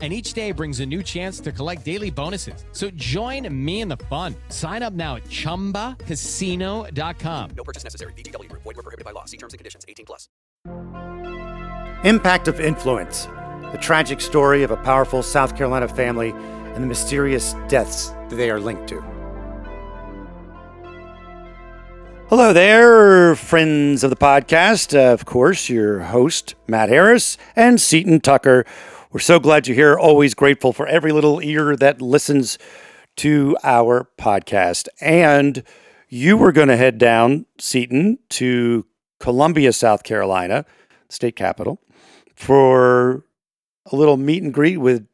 And each day brings a new chance to collect daily bonuses. So join me in the fun. Sign up now at chumbacasino.com. No purchase necessary. VGW Group. Void were prohibited by law. See terms and conditions. 18 plus. Impact of Influence The tragic story of a powerful South Carolina family and the mysterious deaths that they are linked to. Hello there, friends of the podcast. Uh, of course, your host, Matt Harris, and Seaton Tucker. We're so glad you're here. Always grateful for every little ear that listens to our podcast. And you were going to head down, Seaton, to Columbia, South Carolina, state capital, for a little meet and greet with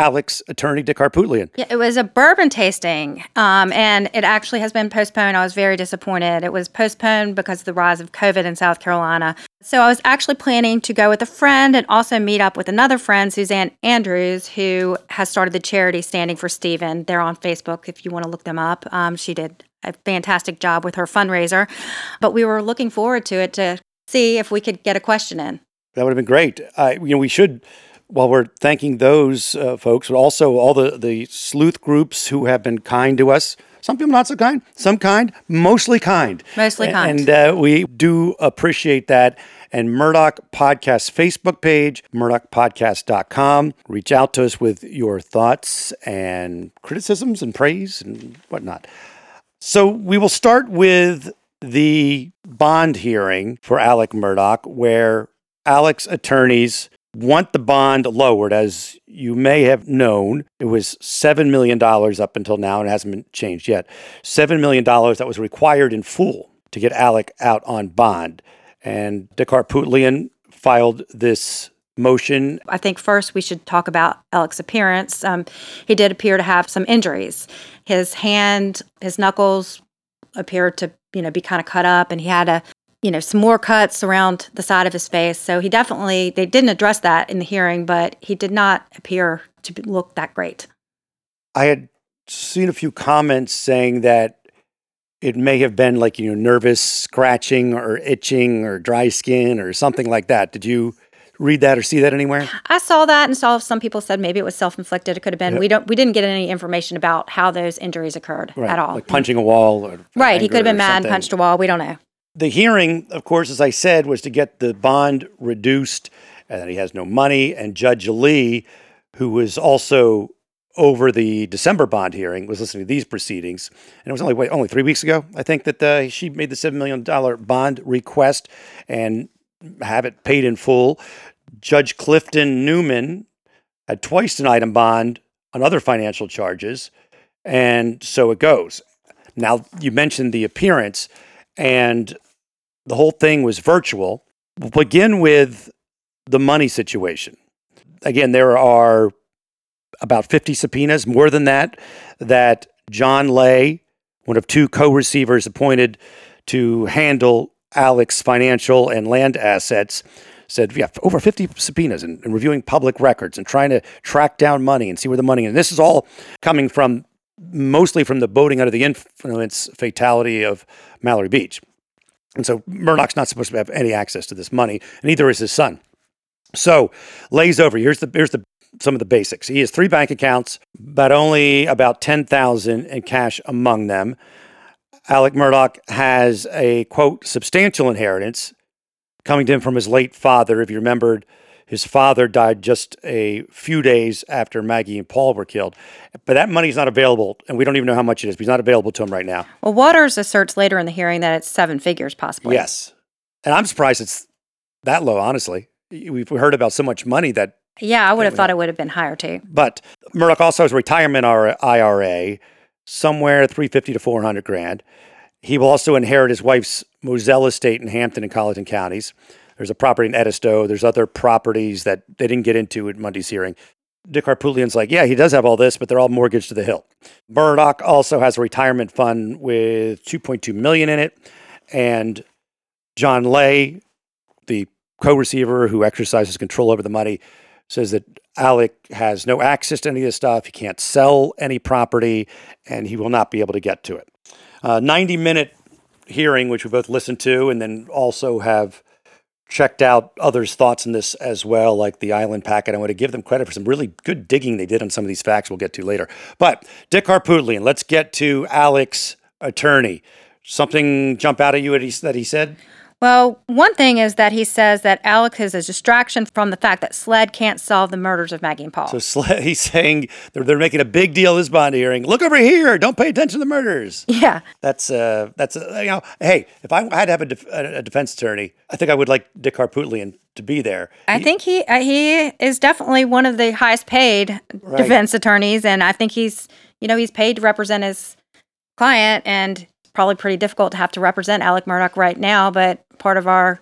Alex attorney Dick Harpootlian. Yeah, it was a bourbon tasting, um, and it actually has been postponed. I was very disappointed. It was postponed because of the rise of COVID in South Carolina. So I was actually planning to go with a friend and also meet up with another friend, Suzanne Andrews, who has started the charity Standing for Stephen. They're on Facebook if you want to look them up. Um, she did a fantastic job with her fundraiser, but we were looking forward to it to see if we could get a question in. That would have been great. Uh, you know, we should while we're thanking those uh, folks, but also all the, the sleuth groups who have been kind to us. Some people not so kind, some kind, mostly kind. Mostly kind. And uh, we do appreciate that. And Murdaugh Podcast Facebook page, murdochpodcast.com. Reach out to us with your thoughts and criticisms and praise and whatnot. So we will start with the bond hearing for Alec Murdaugh, where Alec's attorneys want the bond lowered. As you may have known, it was $7 million up until now and hasn't been changed yet. $7 million that was required in full to get Alec out on bond. And Dick Harpootlian filed this motion. I think first we should talk about Alec's appearance. Um, he did appear to have some injuries. His hand, his knuckles appeared to, you know, be kind of cut up, and he had a, you know, some more cuts around the side of his face. So he definitely they didn't address that in the hearing, but he did not appear to look that great. I had seen a few comments saying that it may have been like, you know, nervous scratching or itching or dry skin or something like that. Did you read that or see that anywhere? I saw that and saw some people said maybe it was self-inflicted. It could have been. We don't. We didn't get any information about how those injuries occurred at all. Like punching a wall or right. He could have been mad, something. punched a wall. We don't know. The hearing, of course, as I said, was to get the bond reduced and that he has no money. And Judge Lee, who was also over the December bond hearing, was listening to these proceedings. And it was only, wait, only three weeks ago, I think, that uh, she made the $7 million bond request and have it paid in full. Judge Clifton Newman had twice denied him bond on other financial charges. And so it goes. Now, you mentioned the appearance, and the whole thing was virtual. We'll begin with the money situation. Again, there are about 50 subpoenas, more than that, that John Lay, one of two co receivers appointed to handle Alex financial and land assets, said, yeah, over 50 subpoenas and, and reviewing public records and trying to track down money and see where the money is. And this is all coming from mostly from the boating under the influence fatality of Mallory Beach. And so Murdaugh's not supposed to have any access to this money, and neither is his son. So lays over. Here's the here's the some of the basics. He has three bank accounts, but only about ten thousand in cash among them. Alec Murdaugh has a quote substantial inheritance coming to him from his late father. If you remembered, his father died just a few days after Maggie and Paul were killed. But that money's not available, and we don't even know how much it is. But he's not available to him right now. Well, Waters asserts later in the hearing that it's seven figures, possibly. Yes, and I'm surprised it's that low. Honestly, we've heard about so much money that Yeah, I would have thought it would have been higher too. But Murdaugh also has a retirement IRA, somewhere 350 to 400 grand. He will also inherit his wife's Moselle estate in Hampton and Colleton counties. There's a property in Edisto. There's other properties that they didn't get into at Monday's hearing. Dick Harpootlian's like, yeah, he does have all this, but they're all mortgaged to the hill. Murdaugh also has a retirement fund with 2.2 million in it, and John Lay the co-receiver who exercises control over the money, says that Alec has no access to any of this stuff. He can't sell any property, and he will not be able to get to it. Uh, 90 minute hearing, which we both listened to, and then also have checked out others' thoughts on this as well, like the Island Packet. I want to give them credit for some really good digging they did on some of these facts we'll get to later. But Dick Harpootlian, let's get to Alec's attorney. Something jump out at you that he said? Well, one thing is that he says that Alex is a distraction from the fact that SLED can't solve the murders of Maggie and Paul. So Sle- he's saying they're, they're making a big deal of this bond hearing. Look over here. Don't pay attention to the murders. yeah. That's uh, that's uh, you know. Hey, if I had to have a, def- a defense attorney, I think I would like Dick Harpootlian to be there. I think he uh, he is definitely one of the highest paid defense attorneys, and I think he's you know he's paid to represent his client, and probably pretty difficult to have to represent Alec Murdaugh right now. But part of our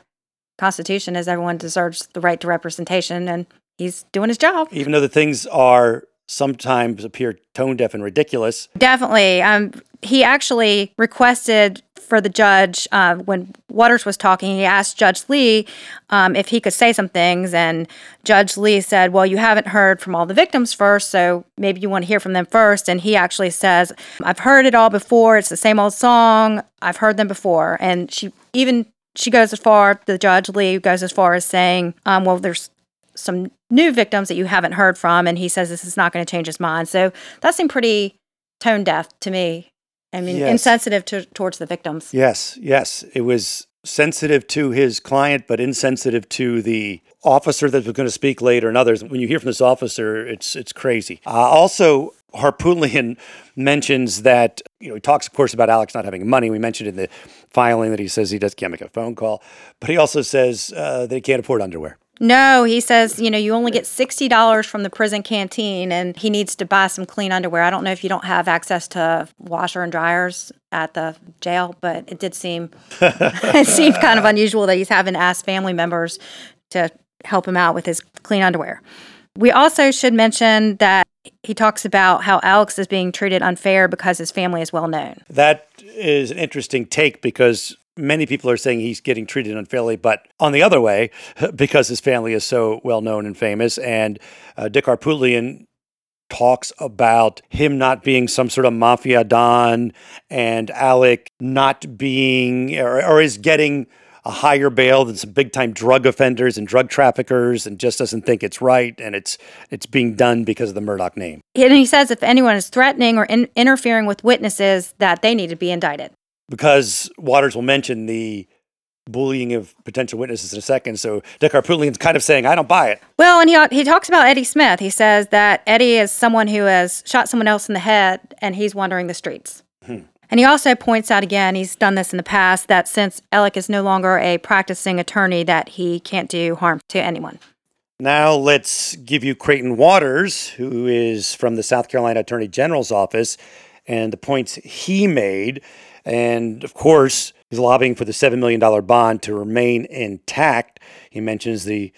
constitution is everyone deserves the right to representation, and he's doing his job. Even though the things are sometimes appear tone deaf and ridiculous, Definitely. Um, he actually requested for the judge uh, when Waters was talking. He asked Judge Lee um, if he could say some things, and Judge Lee said, "Well, you haven't heard from all the victims first, so maybe you want to hear from them first. And he actually says, "I've heard it all before. It's the same old song. I've heard them before." And she even she goes as far. The Judge Lee goes as far as saying, um, "Well, there's." Some new victims that you haven't heard from, and he says this is not going to change his mind. So that seemed pretty tone deaf to me. I mean, Yes. insensitive to, towards the victims. yes, yes, it was sensitive to his client, but insensitive to the officer that was going to speak later and others. When you hear from this officer, it's it's crazy. Uh, also, Harpootlian mentions that you know he talks, of course, about Alex not having money. We mentioned in the filing that he says he just can't make a phone call, but he also says uh, that he can't afford underwear. No, he says, you know, you only get $60 from the prison canteen and he needs to buy some clean underwear. I don't know if you don't have access to washer and dryers at the jail, but it did seem it seemed kind of unusual that he's having to ask family members to help him out with his clean underwear. We also should mention that he talks about how Alex is being treated unfair because his family is well known. That is an interesting take because many people are saying he's getting treated unfairly, but on the other way, because his family is so well known and famous, and uh, Dick Harpootlian talks about him not being some sort of mafia don and Alec not being or, or is getting a higher bail than some big time drug offenders and drug traffickers and just doesn't think it's right and it's it's being done because of the Murdaugh name. And he says if anyone is threatening or in- interfering with witnesses, that they need to be indicted. Because Waters will mention the bullying of potential witnesses in a second. So Dick Harpootlian's kind of saying, I don't buy it. Well, and he he talks about Eddie Smith. He says that Eddie is someone who has shot someone else in the head, and he's wandering the streets. Hmm. And he also points out again, he's done this in the past, that since Alec is no longer a practicing attorney, that he can't do harm to anyone. Now let's give you Creighton Waters, who is from the South Carolina Attorney General's office, and the points he made. And of course, he's lobbying for the $7 million bond to remain intact. He mentions the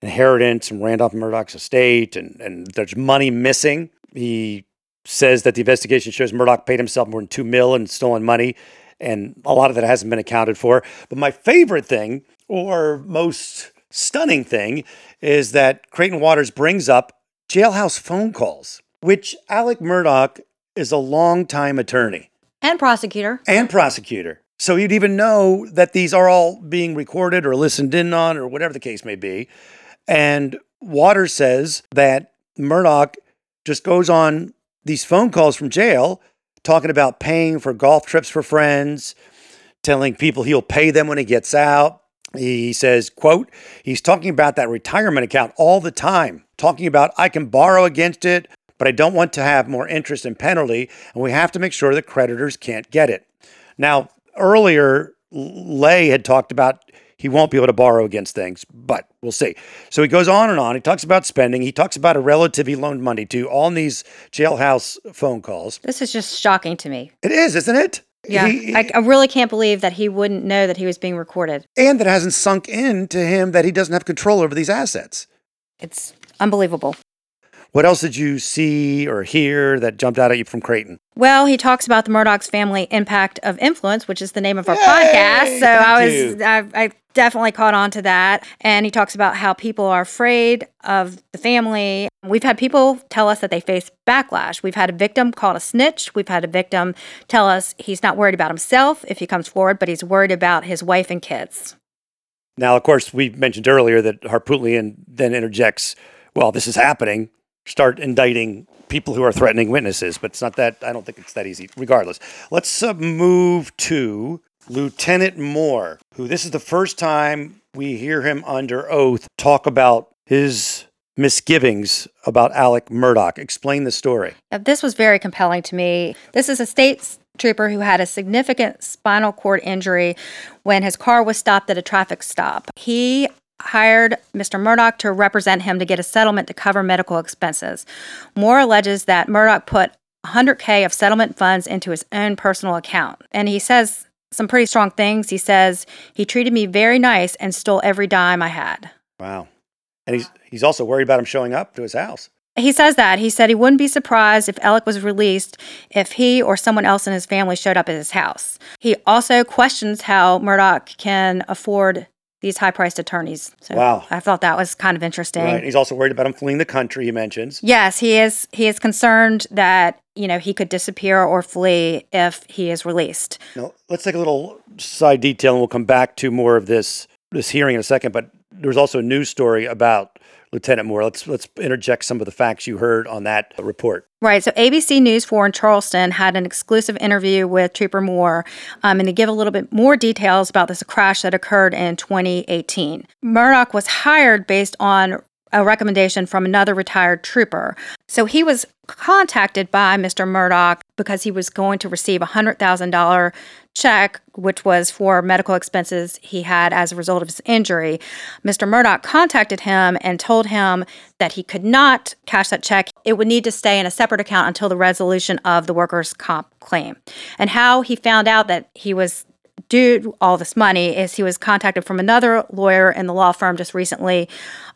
inheritance from Randolph Murdaugh's estate, and, and there's money missing. He says that the investigation shows Murdaugh paid himself more than two mil in stolen money, and a lot of that hasn't been accounted for. But my favorite thing, or most stunning thing, is that Creighton Waters brings up jailhouse phone calls, which Alec Murdaugh is a longtime attorney And prosecutor. and prosecutor. So you'd even know that these are all being recorded or listened in on or whatever the case may be. And Waters says that Murdaugh just goes on these phone calls from jail talking about paying for golf trips for friends, telling people he'll pay them when he gets out. He says, quote, he's talking about that retirement account all the time, talking about I can borrow against it, but I don't want to have more interest and penalty, and we have to make sure that creditors can't get it. Now, earlier, Lay had talked about he won't be able to borrow against things, but we'll see. So he goes on and on. He talks about spending. He talks about a relative he loaned money to, all in these jailhouse phone calls. This is just shocking to me. It is, isn't it? Yeah. He- I, I really can't believe that he wouldn't know that he was being recorded. and that hasn't sunk in to him that he doesn't have control over these assets. It's unbelievable. What else did you see or hear that jumped out at you from Creighton? Well, he talks about the Murdaugh's family impact of influence, which is the name of our Yay! podcast. So I was, I, I definitely caught on to that. And he talks about how people are afraid of the family. We've had people tell us that they face backlash. We've had a victim called a snitch. We've had a victim tell us he's not worried about himself if he comes forward, but he's worried about his wife and kids. Now, of course, we mentioned earlier that Harpootlian then interjects, well, this is happening. Start indicting people who are threatening witnesses, but it's not that, I don't think it's that easy, regardless. Let's uh, move to Lieutenant Moore, who this is the first time we hear him under oath talk about his misgivings about Alec Murdaugh. Explain the story. Now, this was very compelling to me. This is a state trooper who had a significant spinal cord injury when his car was stopped at a traffic stop. He hired Mr. Murdaugh to represent him to get a settlement to cover medical expenses. Moore alleges that Murdaugh put 100K of settlement funds into his own personal account. And he says some pretty strong things. He says, he treated me very nice and stole every dime I had. Wow. And he's, he's also worried about him showing up to his house. He says that. He said he wouldn't be surprised if Alec was released if he or someone else in his family showed up at his house. He also questions how Murdaugh can afford these high priced attorneys. So Wow. I thought that was kind of interesting. Right. He's also worried about him fleeing the country, he mentions. Yes, he is he is concerned that, you know, he could disappear or flee if he is released. Now, let's take a little side detail and we'll come back to more of this this hearing in a second, but there was also a news story about Lieutenant Moore. Let's let's interject some of the facts you heard on that report. Right. So ABC News 4 in Charleston had an exclusive interview with Trooper Moore, um, and they give a little bit more details about this crash that occurred in 2018. Murdaugh was hired based on a recommendation from another retired trooper. So he was contacted by Mr. Murdaugh because he was going to receive a $100,000 check, which was for medical expenses he had as a result of his injury. Mr. Murdaugh contacted him and told him that he could not cash that check. It would need to stay in a separate account until the resolution of the workers' comp claim. And how he found out that he was due all this money is he was contacted from another lawyer in the law firm just recently,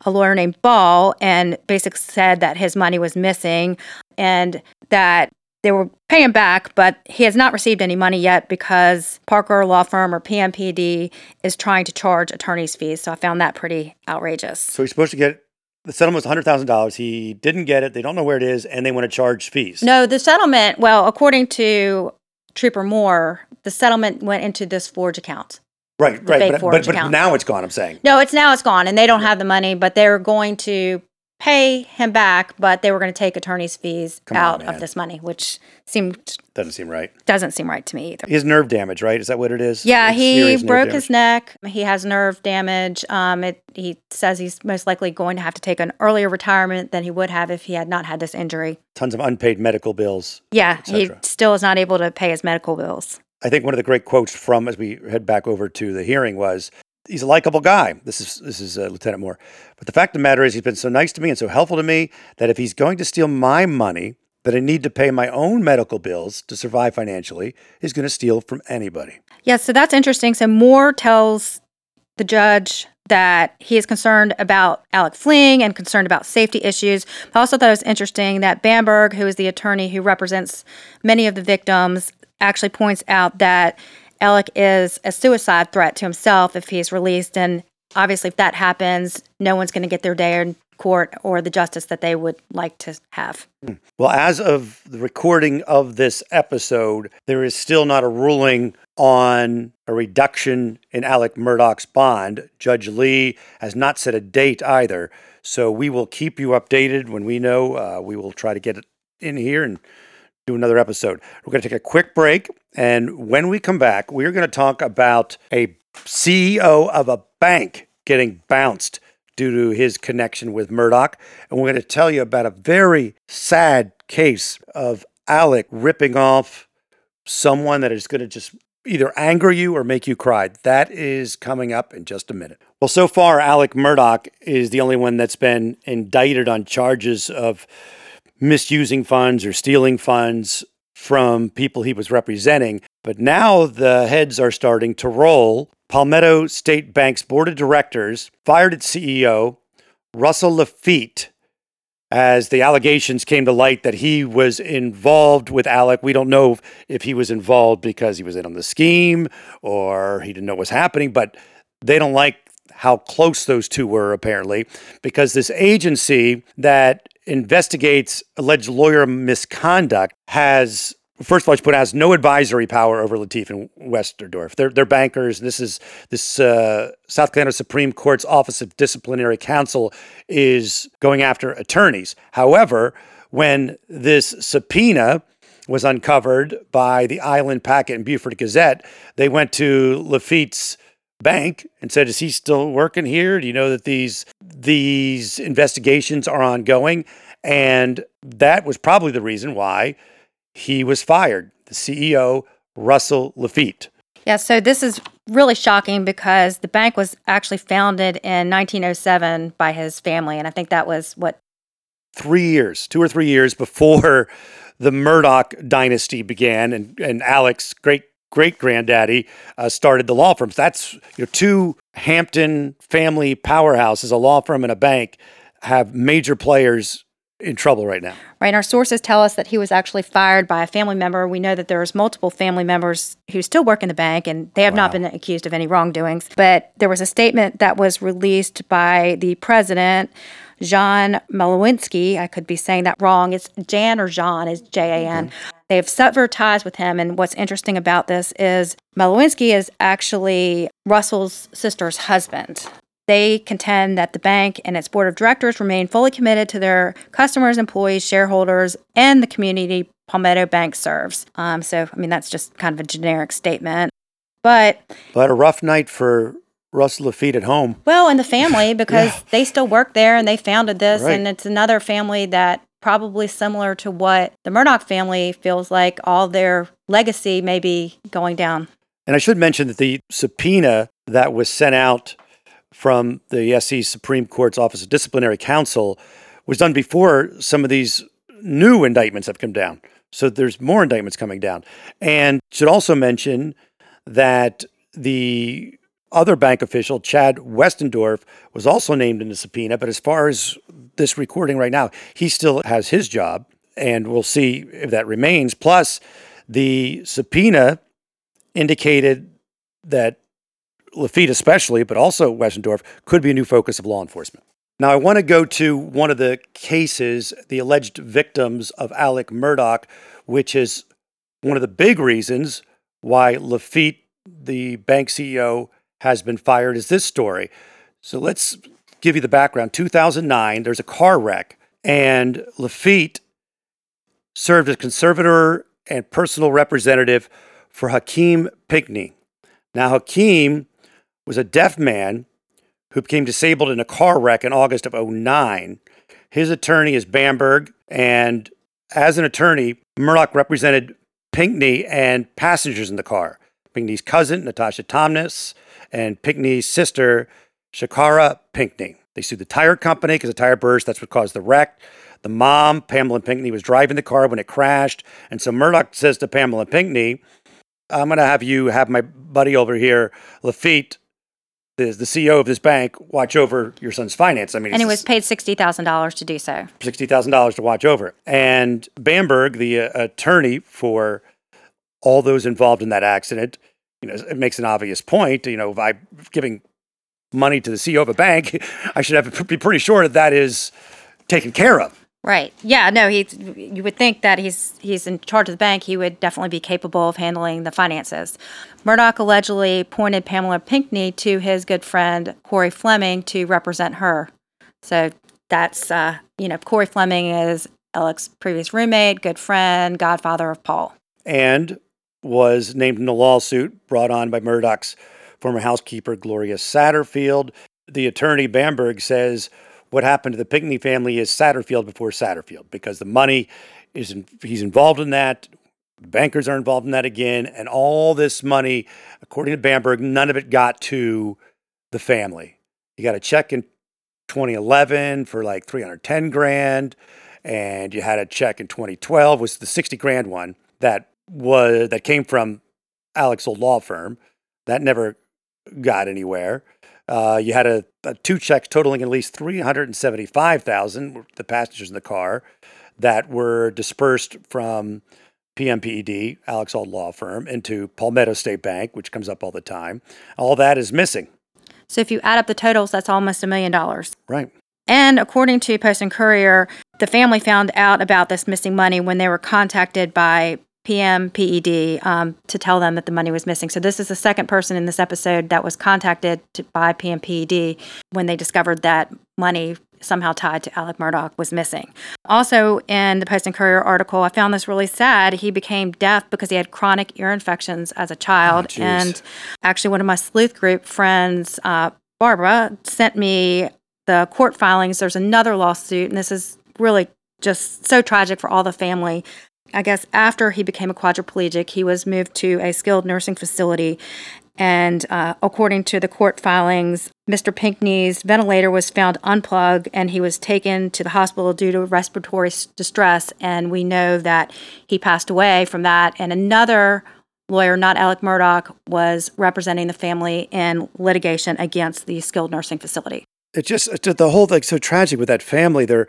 a lawyer named Ball, and basically said that his money was missing and that they were paying back, but he has not received any money yet because Parker Law Firm or PMPED is trying to charge attorney's fees. So I found that pretty outrageous. So he's supposed to get the settlement was hundred thousand dollars. He didn't get it. They don't know where it is, and they want to charge fees. No, the settlement, well, according to Trooper Moore, the settlement went into this Forge account. right, right. But, but, but now it's gone. I'm saying. No, it's now it's gone and they don't have the money, but they're going to pay him back, but they were going to take attorney's fees Come out man. of this money, which seemed Doesn't seem right. doesn't seem right to me either. His nerve damage, right? Is that what it is? Yeah, It's he broke his neck. He has nerve damage. Um, it, he says he's most likely going to have to take an earlier retirement than he would have if he had not had this injury. Tons of unpaid medical bills. Yeah, he still is not able to pay his medical bills. I think one of the great quotes from as we head back over to the hearing was, "He's a likable guy." This is this is uh, Lieutenant Moore. But the fact of the matter is, he's been so nice to me and so helpful to me that if he's going to steal my money that I need to pay my own medical bills to survive financially, he's going to steal from anybody. Yeah, so that's interesting. So Moore tells the judge that he is concerned about Alec fleeing and concerned about safety issues. I also thought it was interesting that Bamberg, who is the attorney who represents many of the victims, actually points out that Alec is a suicide threat to himself if he's released. And obviously, if that happens, no one's going to get their day in court or the justice that they would like to have. Well, as of the recording of this episode, there is still not a ruling on a reduction in Alec Murdaugh's bond. Judge Lee has not set a date either. So we will keep you updated when we know. Uh, we will try to get it in here and do another episode. We're going to take a quick break. And when we come back, we're going to talk about a CEO of a bank getting bounced due to his connection with Murdaugh. And we're going to tell you about a very sad case of Alec ripping off someone that is going to just either anger you or make you cry. That is coming up in just a minute. Well, so far, Alec Murdaugh is the only one that's been indicted on charges of misusing funds or stealing funds from people he was representing. But now the heads are starting to roll. Palmetto State Bank's board of directors fired its CEO, Russell Lafitte, as the allegations came to light that he was involved with Alec. We don't know if he was involved because he was in on the scheme or he didn't know what was happening, but they don't like how close those two were, apparently, because this agency that investigates alleged lawyer misconduct has first of all, put has no advisory power over Lafitte and Westendorf. They're, they're bankers. This is this uh, South Carolina Supreme Court's Office of Disciplinary Counsel is going after attorneys. However, when this subpoena was uncovered by the Island Packet and Beaufort Gazette, they went to Lafitte's bank and said, "Is he still working here? Do you know that these these investigations are ongoing?" And that was probably the reason why he was fired. The CEO, Russell Lafitte. Yeah, so this is really shocking because the bank was actually founded in 1907 by his family, and I think that was what three years, two or three years before the Murdaugh dynasty began, and and Alex, great great granddaddy, uh, started the law firms. That's you know two Hampton family powerhouses, a law firm and a bank, have major players in trouble right now. Right. Our sources tell us that he was actually fired by a family member. We know that there's multiple family members who still work in the bank and they have wow. not been accused of any wrongdoings. But there was a statement that was released by the president, Jan Malowinski. I could be saying that wrong. It's Jan or Jean is J A N. They have severed ties with him. And what's interesting about this is Malowinski is actually Russell's sister's husband. They contend that the bank and its board of directors remain fully committed to their customers, employees, shareholders, and the community Palmetto Bank serves. Um, so, I mean, that's just kind of a generic statement. But but a rough night for Russell Lafitte at home. Well, and the family because yeah. they still work there and they founded this, right. and it's another family that probably similar to what the Murdaugh family feels like all their legacy may be going down. And I should mention that the subpoena that was sent out from the SC Supreme Court's Office of Disciplinary Counsel was done before some of these new indictments have come down. So there's more indictments coming down. And should also mention that the other bank official, Chad Westendorf, was also named in the subpoena. But as far as this recording right now, he still has his job, and we'll see if that remains. Plus, the subpoena indicated that Lafitte especially, but also Westendorf, could be a new focus of law enforcement. Now, I want to go to one of the cases, the alleged victims of Alec Murdaugh, which is one of the big reasons why Lafitte, the bank CEO, has been fired, is this story. So let's give you the background. 2009, there's a car wreck, and Lafitte served as conservator and personal representative for Hakeem Pinckney. Now, Hakeem was a deaf man who became disabled in a car wreck in August of 09. His attorney is Bamberg, and as an attorney, Murdaugh represented Pinckney and passengers in the car. Pinckney's cousin, Natasha Thomas, and Pinckney's sister, Shakara Pinckney. They sued the tire company because the tire burst. That's what caused the wreck. The mom, Pamela Pinckney, was driving the car when it crashed. And so Murdaugh says to Pamela Pinckney, I'm going to have you have my buddy over here, Lafitte, the, the CEO of this bank watch over your son's finance. I mean, and he was paid sixty thousand dollars to do so. Sixty thousand dollars to watch over. And Bamberg, the uh, attorney for all those involved in that accident, you know, it makes an obvious point. You know, by giving money to the CEO of a bank, I should have to be pretty sure that that is taken care of. Right. Yeah. No. He. You would think that he's he's in charge of the bank. He would definitely be capable of handling the finances. Murdaugh allegedly pointed Pamela Pinckney to his good friend Corey Fleming to represent her. So that's uh, you know Corey Fleming is Alex's previous roommate, good friend, godfather of Paul, and was named in a lawsuit brought on by Murdaugh's former housekeeper Gloria Satterfield. The attorney Bamberg says what happened to the Pinckney family is Satterfield before Satterfield because the money is in, he's involved in that. Bankers are involved in that again, and all this money, according to Bamberg, none of it got to the family. You got a check in 2011 for like 310 grand, and you had a check in 2012 was the 60 grand one that was that came from Alex old law firm. That never got anywhere. Uh, you had a, a, two checks totaling at least three hundred and seventy-five thousand. The passengers in the car that were dispersed from PMPED, Alex Auld Law Firm, into Palmetto State Bank, which comes up all the time. All that is missing. So if you add up the totals, that's almost a million dollars. Right. And according to Post and Courier, the family found out about this missing money when they were contacted by PM PED um, to tell them that the money was missing. So this is the second person in this episode that was contacted to, by PM PED when they discovered that money somehow tied to Alec Murdaugh was missing. Also, in the Post and Courier article, I found this really sad. He became deaf because he had chronic ear infections as a child. jeez. and actually, one of my sleuth group friends, uh, Barbara, sent me the court filings. There's another lawsuit, and this is really just so tragic for all the family. I guess after he became a quadriplegic, he was moved to a skilled nursing facility. And uh, according to the court filings, Mr. Pinckney's ventilator was found unplugged and he was taken to the hospital due to respiratory distress. And we know that he passed away from that. And another lawyer, not Alec Murdaugh, was representing the family in litigation against the skilled nursing facility. It just the whole thing's so tragic with that family. They're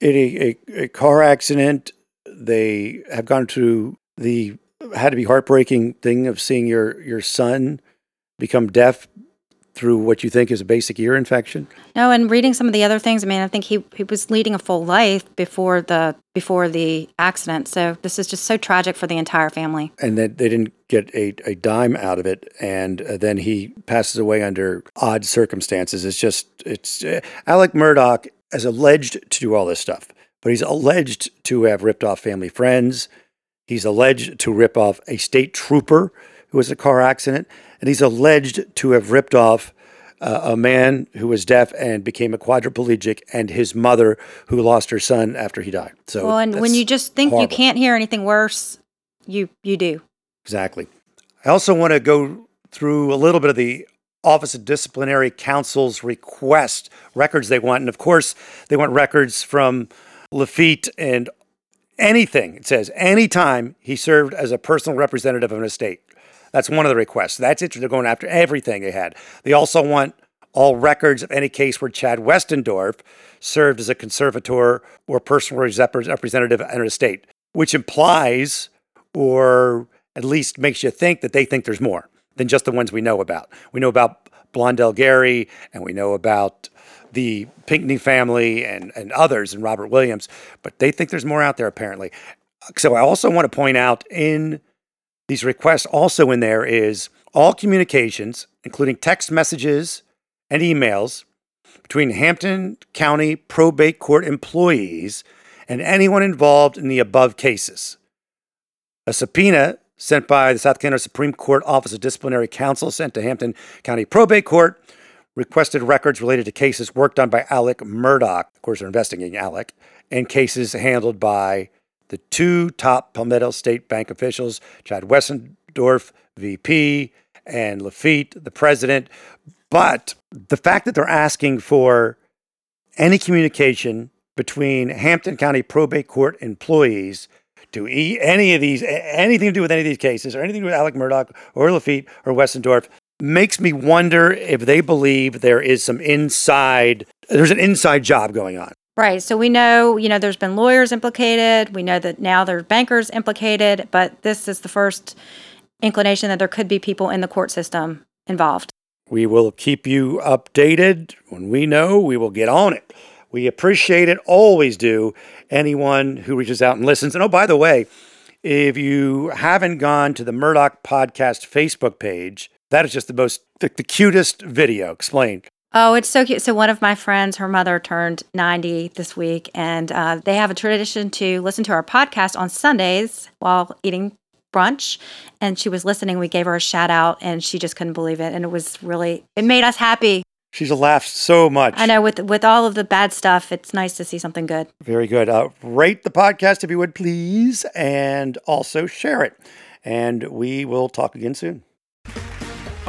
in a, a, a car accident. They have gone through the had to be heartbreaking thing of seeing your your son become deaf through what you think is a basic ear infection. No, and reading some of the other things, I mean, I think he, he was leading a full life before the before the accident. So this is just so tragic for the entire family. and that they didn't get a, a dime out of it. And uh, then he passes away under odd circumstances. It's just, it's uh, Alec Murdaugh is alleged to do all this stuff, but he's alleged to have ripped off family friends. He's alleged to rip off a state trooper who was in a car accident. And he's alleged to have ripped off uh, a man who was deaf and became a quadriplegic and his mother who lost her son after he died. So Well, and when you just think horrible. you can't hear anything worse, you you do. Exactly. I also want to go through a little bit of the Office of Disciplinary Counsel's request records they want. And of course, they want records from Lafitte and anything. It says anytime he served as a personal representative of an estate. That's one of the requests. That's it. They're going after everything they had. They also want all records of any case where Chad Westendorf served as a conservator or personal rep- representative at an estate, which implies or at least makes you think that they think there's more than just the ones we know about. We know about Blondell Gary and we know about the Pinckney family and, and others and Robert Williams, but they think there's more out there apparently. So I also want to point out in these requests, also in there is all communications, including text messages and emails between Hampton County probate court employees and anyone involved in the above cases. A subpoena sent by the South Carolina Supreme Court Office of Disciplinary Counsel sent to Hampton County Probate Court requested records related to cases worked on by Alec Murdaugh. Of course, they're investigating Alec, and cases handled by the two top Palmetto State Bank officials, Chad Westendorf, VP, and Lafitte, the president. But the fact that they're asking for any communication between Hampton County Probate Court employees to any of these, anything to do with any of these cases, or anything to do with Alec Murdaugh or Lafitte or Westendorf, makes me wonder if they believe there is some inside, there's an inside job going on. Right. So we know, you know, there's been lawyers implicated. We know that now there's bankers implicated, but this is the first inclination that there could be people in the court system involved. We will keep you updated. When we know, we will get on it. We appreciate it, always do. Anyone who reaches out and listens. And oh, by the way, if you haven't gone to the Murdaugh Podcast Facebook page, that is just the most, the, the cutest video. Explain. Oh, it's so cute. So, one of my friends, her mother turned 90 this week, and uh, they have a tradition to listen to our podcast on Sundays while eating brunch. And she was listening. We gave her a shout out, and she just couldn't believe it. And it was really, it made us happy. She's laughed so much. I know with with all of the bad stuff, it's nice to see something good. Very good. Uh, rate the podcast if you would, please, and also share it. And we will talk again soon.